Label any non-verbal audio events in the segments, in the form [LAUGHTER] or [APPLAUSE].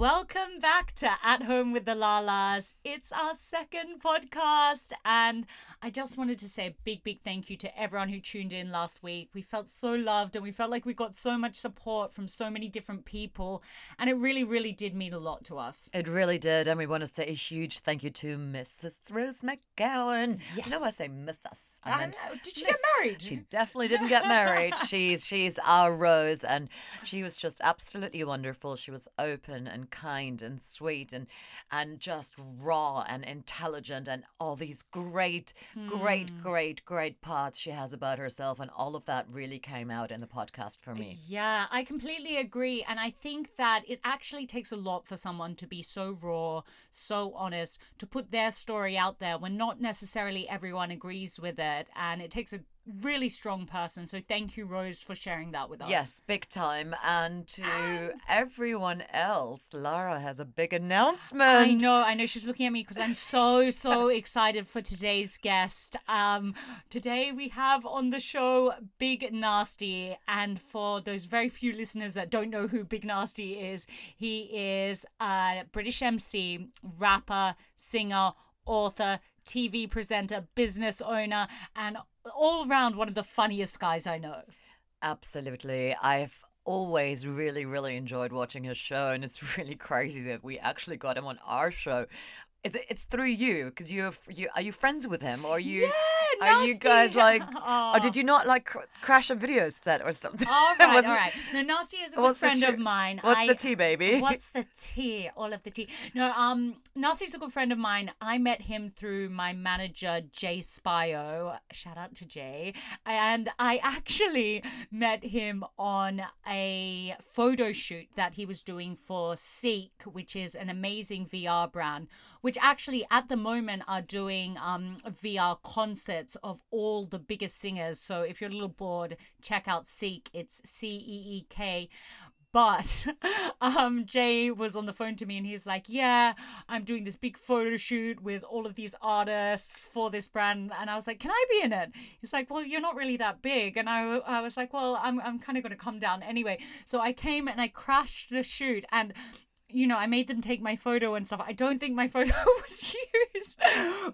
Welcome back to At Home with the Lallas. It's our second podcast, and I just wanted to say a big, big thank you to everyone who tuned in last week. We felt so loved, and we felt like we got so much support from so many different people, and it really, really did mean a lot to us. It really did, and we want to say a huge thank you to Mrs. Rose McGowan. Yes. No, I say Mrs. I meant know. Did she get married? She definitely didn't get married. she's she's our Rose, and she was just absolutely wonderful. She was open and kind and sweet and and just raw and intelligent and all these great, great, Hmm. great, great parts she has about herself, and all of that really came out in the podcast for me. Yeah, I completely agree. And I think that it actually takes a lot for someone to be so raw, so honest, to put their story out there when not necessarily everyone agrees with it. And it takes a really strong person. So thank you, Rose, for sharing that with us. Yes, big time. And to [GASPS] everyone else, Lara has a big announcement. I know, I know she's looking at me because I'm so, so [LAUGHS] excited for today's guest. Um, today we have on the show Big Narstie, and for those very few listeners that don't know who Big Narstie is, he is a British MC, rapper, singer, author, TV presenter, business owner, and all around one of the funniest guys I know. Absolutely. I've always really, really enjoyed watching his show, and it's [LAUGHS] really crazy that we actually got him on our show. Is it, it's through you because you you are you friends with him or you Yeah, are you guys like Aw. or did [LAUGHS] you not like cr- crash a video set or something? All [LAUGHS] right, all right. No, Narstie is a good friend of mine. What's I- the tea, baby? What's the tea? All of the tea. No, um, Narstie's a good friend of mine. I met him through my manager, Jay Spio. Shout out to Jay. And I actually met him on a photo shoot that he was doing for CEEK, which is an amazing VR brand, which actually at the moment are doing um VR concerts of all the biggest singers. So if you're a little bored, check out CEEK. It's C E E K. But [LAUGHS] um, Jay was on the phone to me and he's like, Yeah, I'm doing this big photo shoot with all of these artists for this brand. And I was like, Can I be in it? He's like, Well, you're not really that big. And I, I was like, Well, I'm, I'm kind of going to come down anyway. So I came and I crashed the shoot. And you know, I made them take my photo and stuff. I don't think my photo [LAUGHS] was used,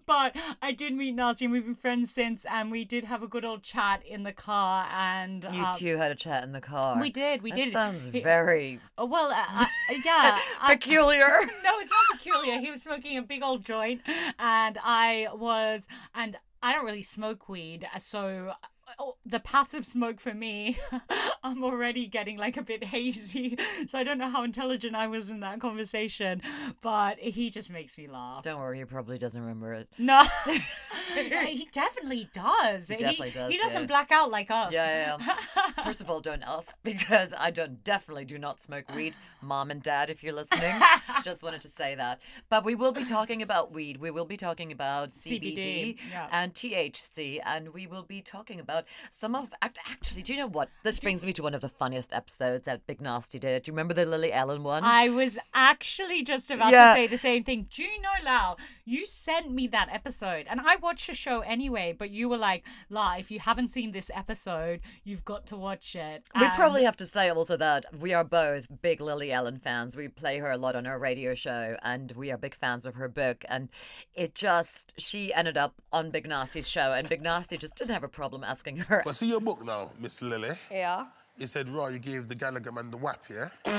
but I did meet Narstie and we've been friends since, and we did have a good old chat in the car. And You uh, two had a chat in the car. we did, we did. That did. sounds He- very Oh, well, uh, uh, [LAUGHS] yeah. I- peculiar. [LAUGHS] no, it's not peculiar. He was smoking a big old joint, and I was, and I don't really smoke weed, so. Uh, The passive smoke for me, [LAUGHS] I'm already getting like a bit hazy. [LAUGHS] So I don't know how intelligent I was in that conversation, but he just makes me laugh. Don't worry, he probably doesn't remember it. No, [LAUGHS] he definitely does. He definitely does, He doesn't yeah. black out like us. Yeah, yeah, yeah. First of all, don't ask because I don't definitely do not smoke weed. Mom and dad, if you're listening, just wanted to say that. But we will be talking about weed. We will be talking about CBD, CBD, yeah. and THC, and we will be talking about some of. act- Actually, do you know what? This brings me to one of the funniest episodes that Big Narstie did. Do you remember the Lily Allen one? I was actually just about Yeah. to say the same thing. Do you know, Lau? You sent me that episode, and I watched the show anyway. But you were like, "La, if you haven't seen this episode, you've got to watch it." We probably have to say also that we are both big Lily Allen fans. We play her a lot on our radio show, and we are big fans of her book. And it just, she ended up on Big Narstie's show, and Big Narstie just didn't have a problem asking her. [LAUGHS] But see your book now, Miss Lily. Yeah. It said, Raw, you gave the Gallagher man the whap, yeah? [LAUGHS] yeah,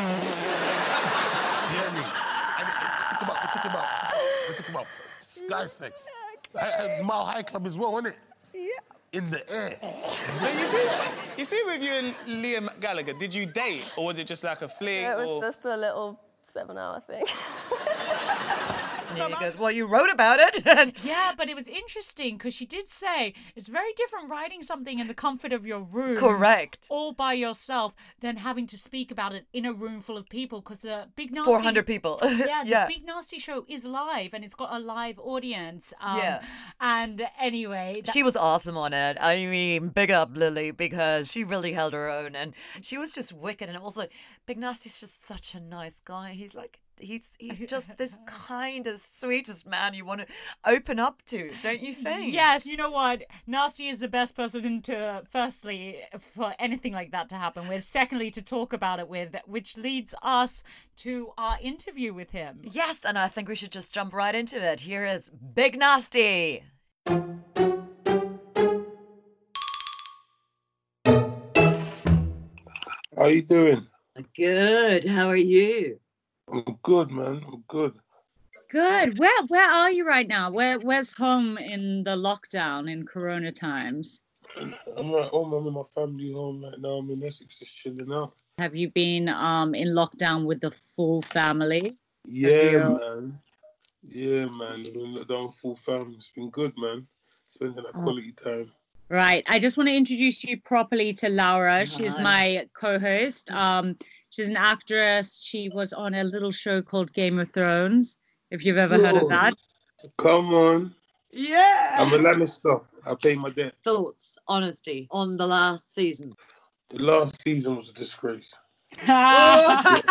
me. And it took about, it took about, it took about Sky Sex. Uh, It's Mile High Club as well, wasn't it? Yeah. In the air. But you see, you see, with you and Liam Gallagher, did you date, or was it just like a fling? It was or... just a little seven hour thing. [LAUGHS] Goes, Well, you wrote about it. [LAUGHS] Yeah, but it was interesting because she did say it's very different writing something in the comfort of your room. Correct. All by yourself than having to speak about it in a room full of people because the big Narstie 400 people. [LAUGHS] Yeah, the yeah. big Narstie show is live and it's got a live audience. Um, Yeah. And anyway, She was awesome on it. I mean, big up Lily because she really held her own and she was just wicked. And also, Big Narstie's just such a nice guy. He's like, he's [LAUGHS] he's just this kindest, sweetest man you want to open up to, don't you think? Yes, you know what? Narstie is the best person to, uh, firstly, uh, for anything like that to happen with. Secondly, to talk about it with, which leads us to our interview with him. Yes, and I think we should just jump right into it. Here is Big Narstie. How are you doing? Good. How are you? I'm good, man. I'm good. Good. Where Where are you right now? Where Where's home in the lockdown in Corona times? I'm right home. I'm in my family home right now. I'm in Essex, just chilling out. Have you been um in lockdown with the full family? Yeah, you? man. Yeah, man. I've been let down full family. It's been good, man. Spending that Oh. quality time. Right. I just want to introduce you properly to Laura. She's my co-host. Um, she's an actress. She was on a little show called Game of Thrones. If you've ever heard of that. Come on. Yeah. I'm a Lannister. I pay my debt. Thoughts, honesty on the last season. The last season was a disgrace. [LAUGHS] I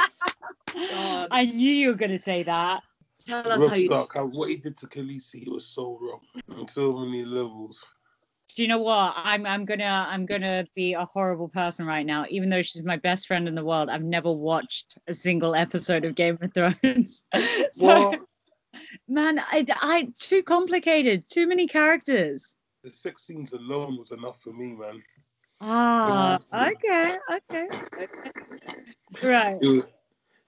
knew you were going to say that. Tell us Rob how you. Stark, how, what he did to Khaleesi, he was so wrong on so many levels. Do you know what? I'm I'm gonna I'm gonna be a horrible person right now. Even though she's my best friend in the world, I've never watched a single episode of Game of Thrones. [LAUGHS] so, What? man, I, I too complicated. Too many characters. The six scenes alone was enough for me, man. Ah, okay, okay, okay. [LAUGHS] Right, It, was-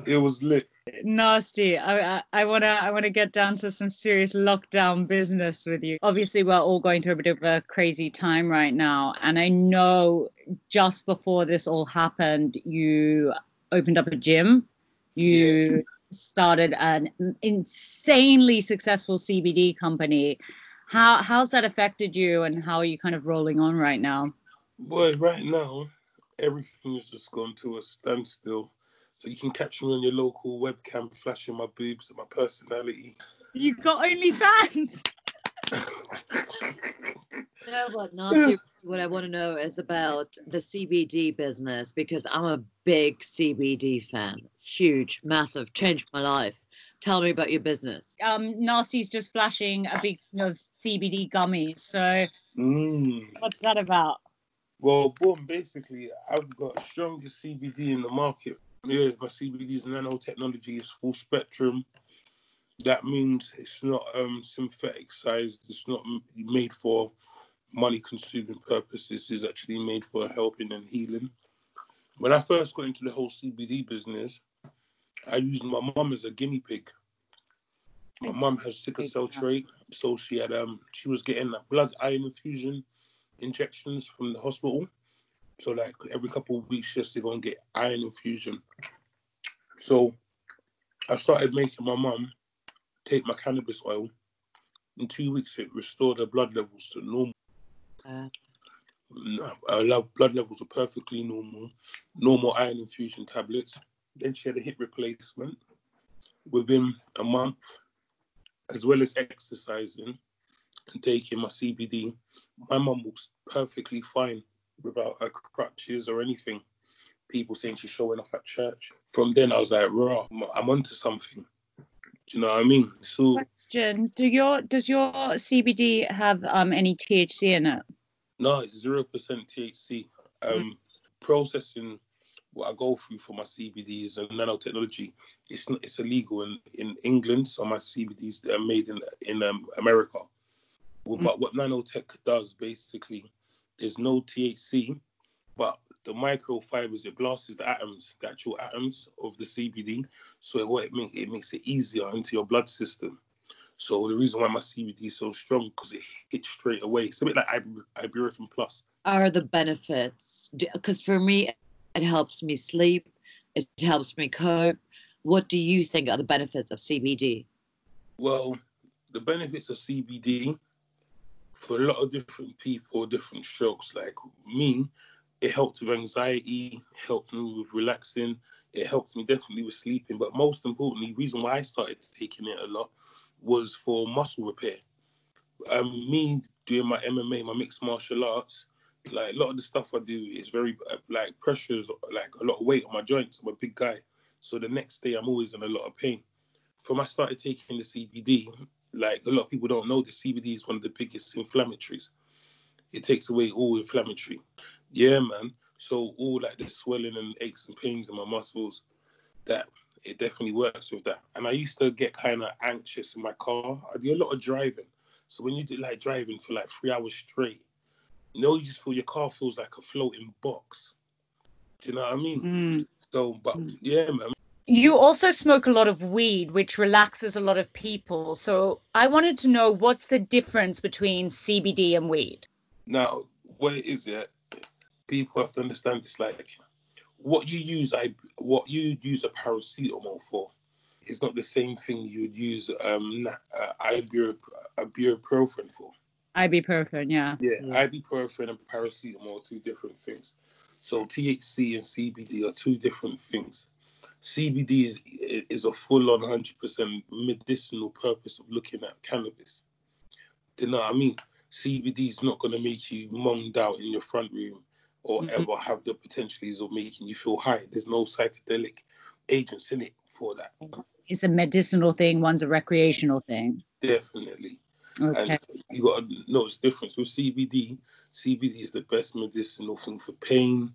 it was lit. Nasty. I, I, wanna, I wanna get down to some serious lockdown business with you. Obviously, we're all going through a bit of a crazy time right now, and I know just before this all happened, you opened up a gym. You started an insanely successful CBD company. How, how's that affected you, and how are you kind of rolling on right now? Boy, right now, everything has just gone to a standstill. So you can catch me on your local webcam flashing my boobs and my personality. You got OnlyFans. [LAUGHS] You know what, Narstie? What I want to know is about the CBD business because I'm a big CBD fan. Huge, massive, changed my life. Tell me about your business. um, Narstie's just flashing a big thing of CBD gummies. So Mm. what's that about? Well, boom, basically, I've got strongest CBD in the market. Yeah, my CBD is nanotechnology, it's full spectrum. That means it's not um, synthetic sized, it's not made for money consuming purposes, it's actually made for helping and healing. When I first got into the whole CBD business, I used my mum as a guinea pig. My mum has sickle cell trait, so she had um she was getting blood iron infusion injections from the hospital. So like every couple of weeks, she has to go and get iron infusion. So I started making my mum take my cannabis oil. In two weeks, it restored her blood levels to normal. Uh, Her blood levels were perfectly normal. Normal iron infusion tablets. Then she had a hip replacement within a month, as well as exercising and taking my CBD. My mum was perfectly fine without her crutches or anything. People saying she's showing off at church. From then, I was like, raw, I'm, I'm onto something. Do you know what I mean? So, Question: Do your does your CBD have um any THC in it? no, it's 0% THC. Um, Processing what I go through for my CBDs and nanotechnology, it's not, it's illegal in, in England. So my CBDs are made in in um, America. Well, But what nanotech does basically, there's no THC, but the microfibers it blasts the atoms, the actual atoms of the CBD. So what it makes it makes it easier into your blood system. So the reason why my CBD is so strong because it hits straight away. It's a bit like Ibu- Ibuprofen Plus. are the benefits? Because for me, it helps me sleep. It helps me cope. What do you think are the benefits of CBD? Well, the benefits of CBD for a lot of different people, different strokes. Like me, it helped with anxiety, helped me with relaxing, it helped me definitely with sleeping. But most importantly, reason why I started taking it a lot was for muscle repair. Um, me doing my MMA, my mixed martial arts, like a lot of the stuff I do is very uh, like pressures, like a lot of weight on my joints. I'm a big guy, so the next day I'm always in a lot of pain. From I started taking the CBD, like a lot of people don't know, the CBD is one of the biggest inflammatories. It takes away all inflammatory. Yeah, man. So all like the swelling and aches and pains in my muscles, that it definitely works with that. And I used to get kind of anxious in my car. I do a lot of driving. So when you do like driving for like three hours straight, you know, you just feel your car feels like a floating box. Do you know what I mean? Mm. So, but yeah, man. You also smoke a lot of weed, which relaxes a lot of people. So I wanted to know what's the difference between CBD and weed? Now, what it is it? People have to understand this. Like, what you use, I what you use a paracetamol for, is not the same thing you would use um uh, ibuprop- ibuprofen for. Ibuprofen, yeah. Yeah, ibuprofen and paracetamol are two different things. So THC and CBD are two different things. CBD is is a full on 100% medicinal purpose of looking at cannabis. Do you know what I mean? CBD is not going to make you monged out in your front room or Mhm. ever have the potentials of making you feel high. There's no psychedelic agents in it for that. It's a medicinal thing, one's a recreational thing. Definitely. Okay. And you got to notice the difference with CBD. CBD is the best medicinal thing for pain.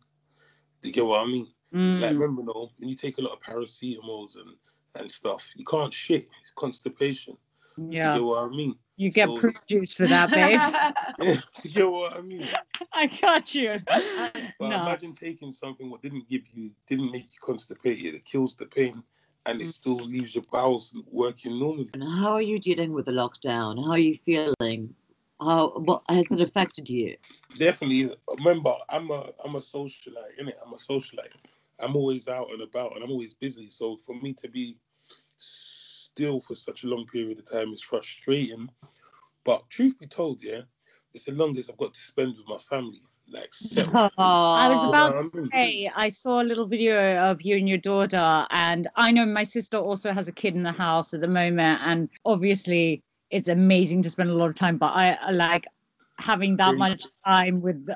Do you get what I mean? Like Mm. remember though, when you take a lot of paracetamols and and stuff, you can't shit. It's constipation. Yeah. You get what I mean? You get So- proof juice for that, babe. [LAUGHS] you get what I mean? [LAUGHS] I got you. But no. imagine taking something what didn't give you, didn't make you constipated. It kills the pain, and Mm. it still leaves your bowels working normally. And how are you dealing with the lockdown? How are you feeling? How what has it affected you? Definitely. Remember, I'm a I'm a socialite, innit? I'm a socialite. I'm always out and about, and I'm always busy. So for me to be still for such a long period of time is frustrating. But truth be told, yeah, it's the longest I've got to spend with my family. Like [LAUGHS] seven. I was about I to mean? say, I saw a little video of you and your daughter, and I know my sister also has a kid in the house at the moment, and obviously it's amazing to spend a lot of time. But I I like having that Yes. much time with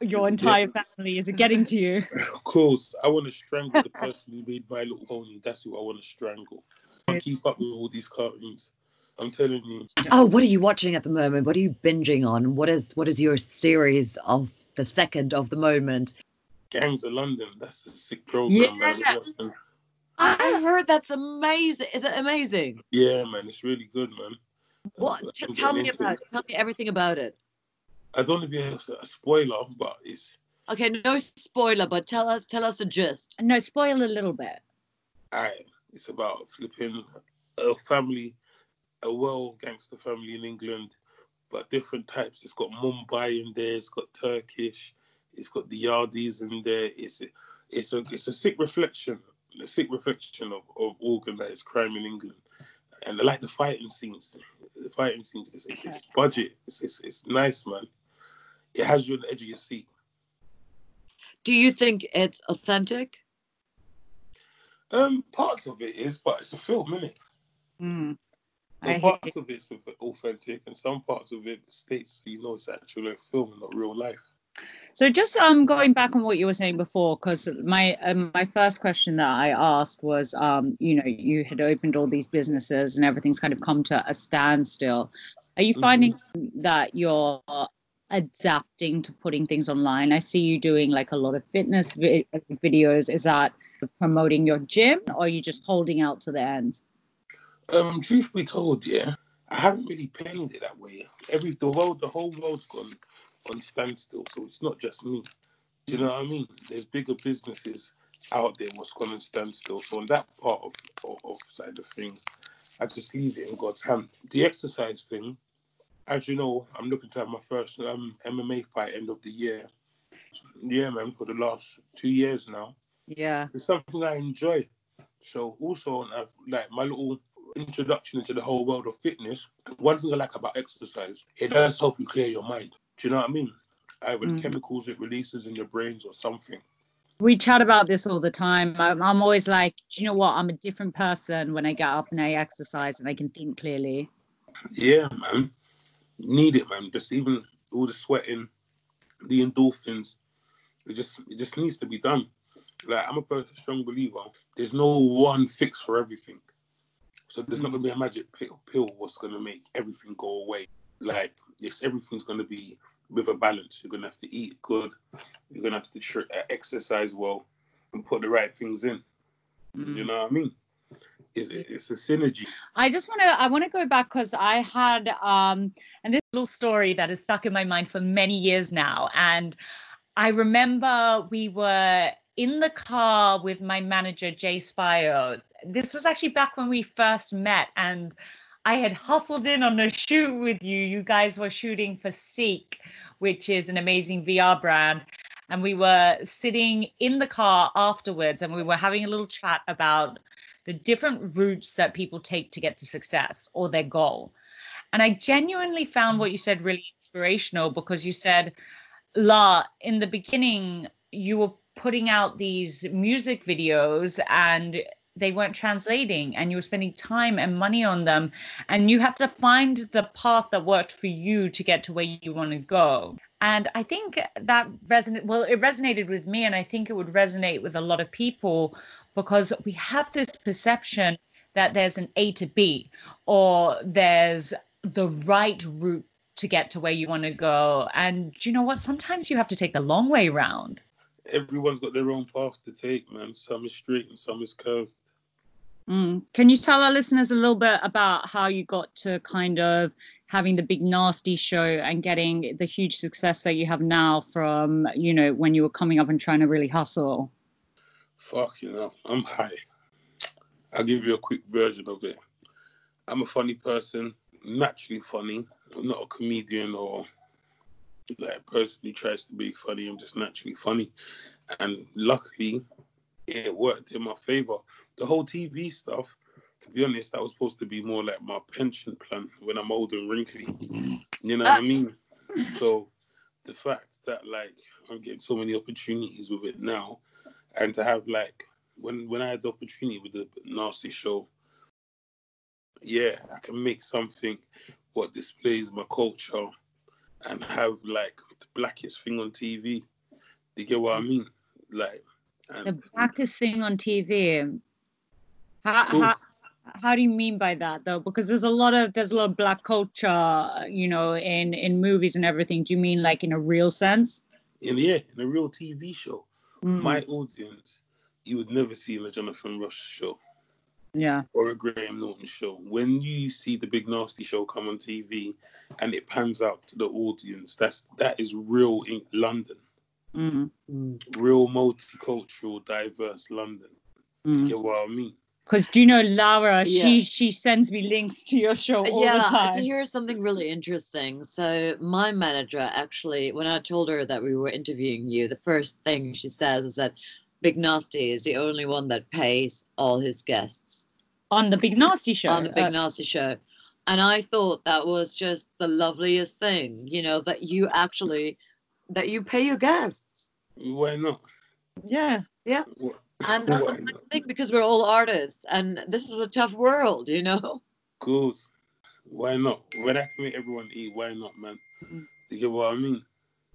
your entire family. Is it getting to you? [LAUGHS] Of course, I want to strangle the person who made My Little Pony. That's who I want to strangle. I can't keep up with all these cartoons. I'm telling you. Oh, what are you watching at the moment? What are you binging on? What is what is your series of the second of the moment? Gangs of London. That's a sick program. Yeah. Watch them. I heard that's amazing. Is it amazing? Yeah, man, it's really good, man. What? T- tell me about it. it. Tell me everything about it. I don't want to be a, a spoiler, but it's Okay, no spoiler, but tell us tell us a gist. No, spoil a little bit. I. It's about flipping a family, a well gangster family in England, but different types. It's got Mumbai in there. It's got Turkish. It's got the Yardies in there. It's a, it's a, it's a sick reflection, a sick reflection of, of organized crime in England. And I like the fighting scenes. The fighting scenes. It's, it's, it's budget. It's, it's it's nice, man. It has you on the edge of your seat. Do you think it's authentic? Um, parts of it is, but it's a film, innit? Mm. I And hear parts of it's authentic, and some parts of it states you know it's actually a film and not real life. So just um going back on what you were saying before, because my um, my first question that I asked was um you know you had opened all these businesses and everything's kind of come to a standstill. Are you Mhm. finding that you're adapting to putting things online? I see you doing like a lot of fitness vi- videos. Is that promoting your gym, or are you just holding out to the end? Um, truth be told, yeah, I haven't really planned it that way. Every the world, the whole world's gone on standstill, so it's not just me. Do you know what I mean? There's bigger businesses out there what's gone on standstill. So on that part of, of, of side of things, I just leave it in God's hand. The exercise thing, as you know, I'm looking to have my first um, MMA fight end of the year. Yeah, man, for the last two years now Yeah. it's something I enjoy. So also I've like my little introduction into the whole world of fitness, one thing I like about exercise, it does help you clear your mind. Do you know what I mean? Either Mm. the chemicals it releases in your brains or something. We chat about this all the time. I'm, I'm always like, do you know what? I'm a different person when I get up and I exercise and I can think clearly. Yeah, man. Need it, man. Just even all the sweating, the endorphins, it just it just needs to be done. Like I'm a strong believer. There's no one fix for everything. So there's not gonna be a magic pill, pill what's gonna make everything go away. Like yes, everything's gonna be with a balance. You're gonna have to eat good. You're gonna have to tr- uh, exercise well and put the right things in. You know what I mean? It's, it's a synergy. I just want to I want to go back because I had um and this little story that is stuck in my mind for many years now and I remember we were in the car with my manager Jay Spio. This was actually back when we first met and I had hustled in on a [LAUGHS] shoot with you. You guys were shooting for CEEK, which is an amazing VR brand. And we were sitting in the car afterwards and we were having a little chat about the different routes that people take to get to success or their goal. And I genuinely found what you said really inspirational because you said, La, in the beginning, you were putting out these music videos and they weren't translating and you were spending time and money on them and you had to find the path that worked for you to get to where you want to go and i think that resonated well it resonated with me and i think it would resonate with a lot of people because we have this perception that there's an a to b or there's the right route to get to where you want to go and you know what sometimes you have to take the long way round everyone's got their own path to take, man. Some is straight and some is curved. Mm. Can you tell our listeners a little bit about how you got to kind of having the big Narstie show and getting the huge success that you have now from, you know, when you were coming up and trying to really hustle? Fuck, you know, I'm high. I'll give you a quick version of it. I'm a funny person, naturally funny. I'm not a comedian or like a person who tries to be funny. I'm just naturally funny. And luckily, it worked in my favor. The whole TV stuff, to be honest, that was supposed to be more like my pension plan when I'm old and wrinkly. You know what I mean? So the fact that like I'm getting so many opportunities with it now, and to have like when when I had the opportunity with the Narstie show, yeah, I can make something what displays my culture and have like the blackest thing on TV. You get what I mm. mean? Like, The blackest thing on TV. How, Cool. how, how do you mean by that though? Because there's a lot of there's a lot of black culture, you know, in in movies and everything. Do you mean like in a real sense? in yeah, in a real TV show, Mm, my audience, you would never see in a Jonathan Ross show. yeah. or a Graham Norton show. When you see the Big Narstie show come on TV and it pans out to the audience, that's that is real in London, Mm, real multicultural, diverse London. mm. You get what I mean? Because do you know Laura? She Yeah. she sends me links to your show all yeah, the I- time. here's something really interesting. So my manager actually, when I told her that we were interviewing you, the first thing she says is that Big Narstie is the only one that pays all his guests on the Big Narstie show. on the Big Uh, Narstie show. And I thought that was just the loveliest thing, you know, that you actually that you pay your guests. Why not? yeah. Wh- And that's a Why nice thing because we're all artists and this is a tough world, you know. Course. Why not? When I can make everyone eat, why not, man? Mhm. You get what I mean?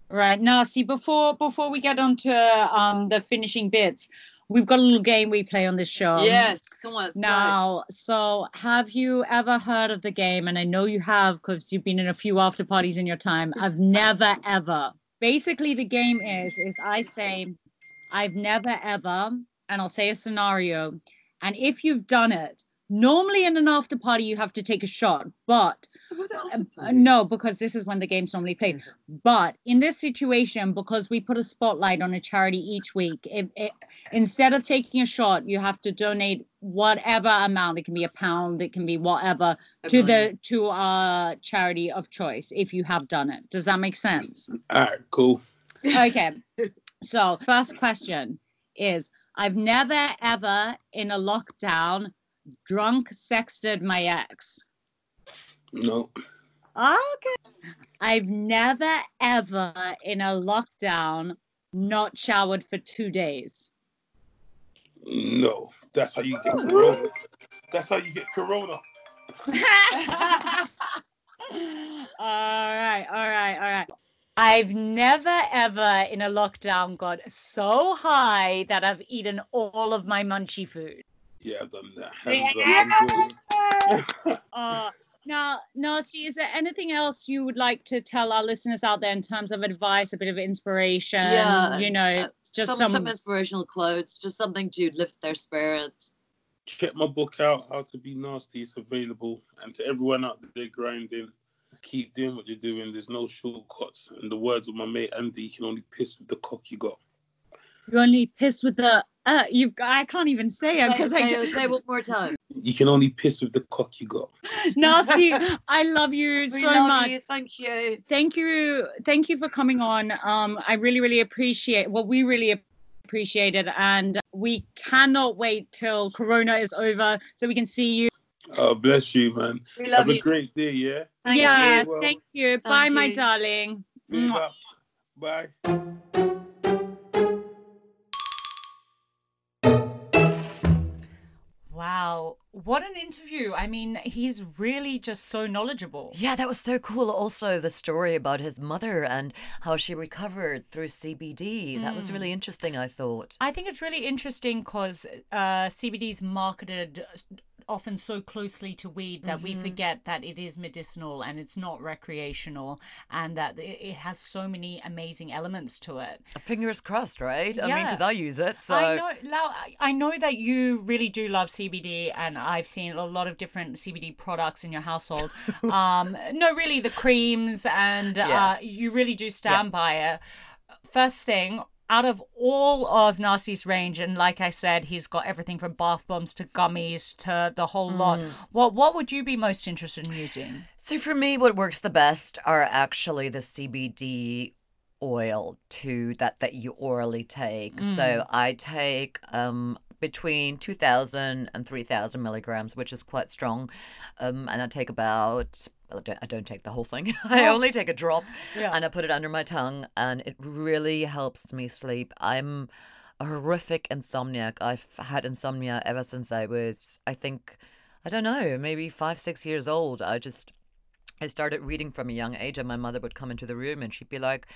Right. Now, see, before before we get on to um the finishing bits, we've got a little game we play on this show. yes, come on. let's try it. Now, so have you ever heard of the game? And I know you have because you've been in a few after parties in your time. I've never ever. Basically, the game is is I say, I've never ever, and I'll say a scenario, and if you've done it, normally in an after party you have to take a shot, but So what else is uh, no, because this is when the game's normally played. But in this situation, because we put a spotlight on a charity each week, if, it, instead of taking a shot, you have to donate whatever amount. It can be a pound, it can be whatever to the to a charity of choice. If you have done it, does that make sense? All right, cool. Okay. [LAUGHS] So first question is: I've never ever in a lockdown drunk sexted my ex. No. Okay. I've never ever in a lockdown not showered for two days. No. That's how you get corona. That's how you get corona. [LAUGHS] all right, all right, all right. I've never ever in a lockdown got so high that I've eaten all of my munchy food. Yeah, I've done that. Hands up, I'm doing it. Uh, now, Narstie, is there anything else you would like to tell our listeners out there in terms of advice, a bit of inspiration? Yeah, you know, uh, just some, some. some inspirational quotes, just something to lift their spirits. Check my book out, How to Be Nasty. It's available. And to everyone out there grinding, keep doing what you're doing. There's no shortcuts. In the words of my mate Andy, you can only piss with the cock you got. You only piss with the. Uh, you. I can't even say it Say, because say, I. say it one more time. You can only piss with the cock you got. [LAUGHS] Narstie, I love you We so love much. you. Thank you. Thank you, thank you for coming on. Um, I really, really appreciate. Well, we really appreciate it, and we cannot wait till Corona is over so we can see you. Oh, bless you, man. We love Have a great day, yeah? Thank yeah, you. Thank you. Bye, my darling. Big Bye. Wow, what an interview. I mean, he's really just so knowledgeable. Yeah, that was so cool. Also, the story about his mother and how she recovered through CBD. That was really interesting, I thought. I think it's really interesting because uh, CBD is marketed often so closely to weed that we forget that it is medicinal and it's not recreational and that it, has so many amazing elements to it. Fingers crossed, right? I mean, because I use it. So, I know, Lau, I- know that you really do love CBD, and I've seen a lot of different CBD products in your household. [LAUGHS] um, no, really, the creams, and Yeah. uh, you really do stand by it. First thing, out of all of Narstie's range, and like I said, he's got everything from bath bombs to gummies to the whole lot. Mm. What what would you be most interested in using? So for me, what works the best are actually the CBD oil to that that you orally take. So I take um between 2000 and 3000 milligrams which is quite strong um and i take about well, I don't, take the whole thing. [LAUGHS] I oh. only take a drop Yeah. and I put it under my tongue, and it really helps me sleep. I'm a horrific insomniac. I've had insomnia ever since I was, I think, I don't know, maybe five, six years old. I just, I started reading from a young age, and my mother would come into the room and she'd be like,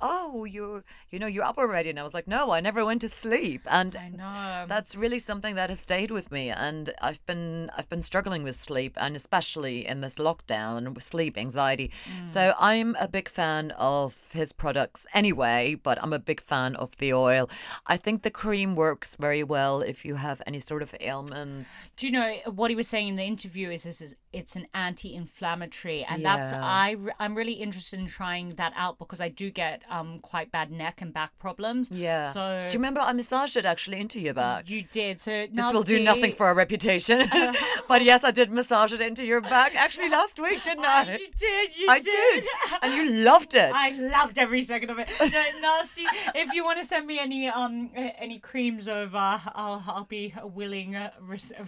"Oh, you, you know, you're up already," and I was like, "No, I never went to sleep." And I know. that's really something that has stayed with me and i've been i've been struggling with sleep and especially in this lockdown with sleep anxiety so mm. i'm a big fan of his products anyway but i'm a big fan of the oil i think the cream works very well if you have any sort of ailments Do you know what he was saying in the interview? Is this is it's an anti-inflammatory, and that's I I'm really interested in trying that out because I do get um quite bad neck and back problems. yeah So do you remember i massaged it actually into your back you did. So this will do nothing for our reputation [LAUGHS] but yes i did massage it into your back actually last week didn't [LAUGHS] Oh, i you did. You I did. did, and you loved it. I loved every second of it. No, Narstie. If you want to send me any um any creams over, I'll I'll be a willing uh,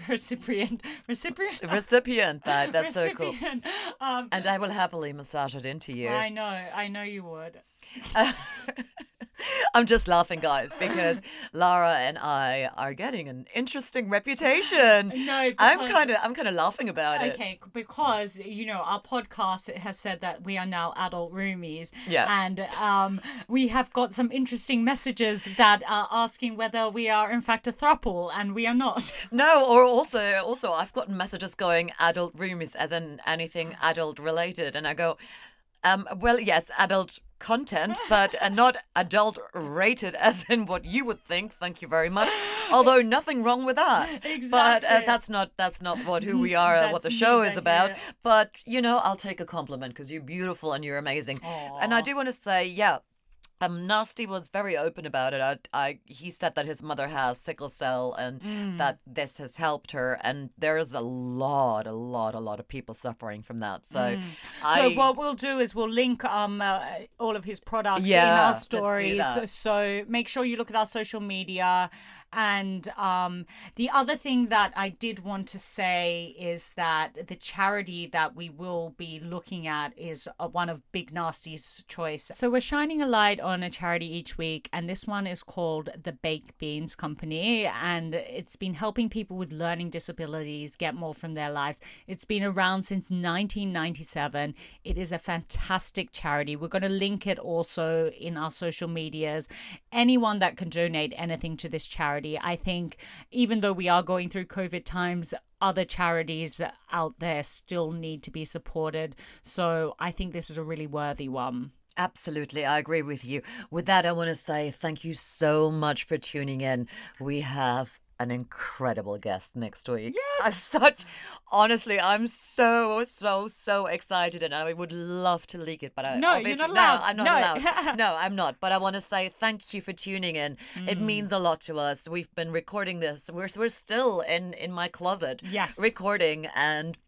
recipient. Recipient. recipient that that's so cool Um, and i will happily massage it into you I know. I know you would. [LAUGHS] i'm just laughing guys because lara and i are getting an interesting reputation [LAUGHS] No, i'm kind of i'm kind of laughing about it Okay, because you know our podcast has said that we are now adult roomies. Yeah. And um, we have got some interesting messages that are asking whether we are in fact a throuple, and we are not. [LAUGHS] no or also also i've gotten messages going adult roomies as in anything adult related and i go um well yes adult content but uh, not adult rated as in what you would think thank you very much although [LAUGHS] nothing wrong with that. But uh, that's not that's not what who we [LAUGHS] are uh, what the show is about. but you know i'll take a compliment because you're beautiful and you're amazing. And i do want to say yeah um, Narstie was very open about it. I, I, he said that his mother has sickle cell and Mm. that this has helped her. And there's a lot, a lot, a lot of people suffering from that. So, I, Mm. So what we'll do is we'll link um uh, all of his products in Yeah, our let's do stories. that. So make sure you look at our social media And um, the other thing that I did want to say is that the charity that we will be looking at is uh, one of Big Narstie's choice. So we're shining a light on a charity each week, and this one is called the Baked Beans Company, and it's been helping people with learning disabilities get more from their lives. It's been around since 1997. It is a fantastic charity. We're going to link it also in our social medias. Anyone that can donate anything to this charity charity. I think even though we are going through COVID times, other charities out there still need to be supported. So I think this is a really worthy one. Absolutely, I agree with you. With that, I want to say thank you so much for tuning in. We have an incredible guest next week. Yes. Such honestly, I'm so so so excited, and I would love to leak it, but I No, you're not allowed. No, I'm not No. allowed. [LAUGHS] no, I'm not. But I want to say thank you for tuning in. It Mm. means a lot to us. We've been recording this. We're we're still in in my closet. Yes. recording and.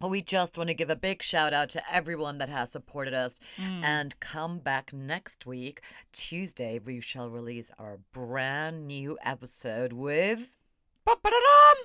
But we just want to give a big shout out to everyone that has supported us Mm. and come back next week. Tuesday, we shall release our brand new episode with. Ba-ba-da-dum!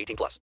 18 plus.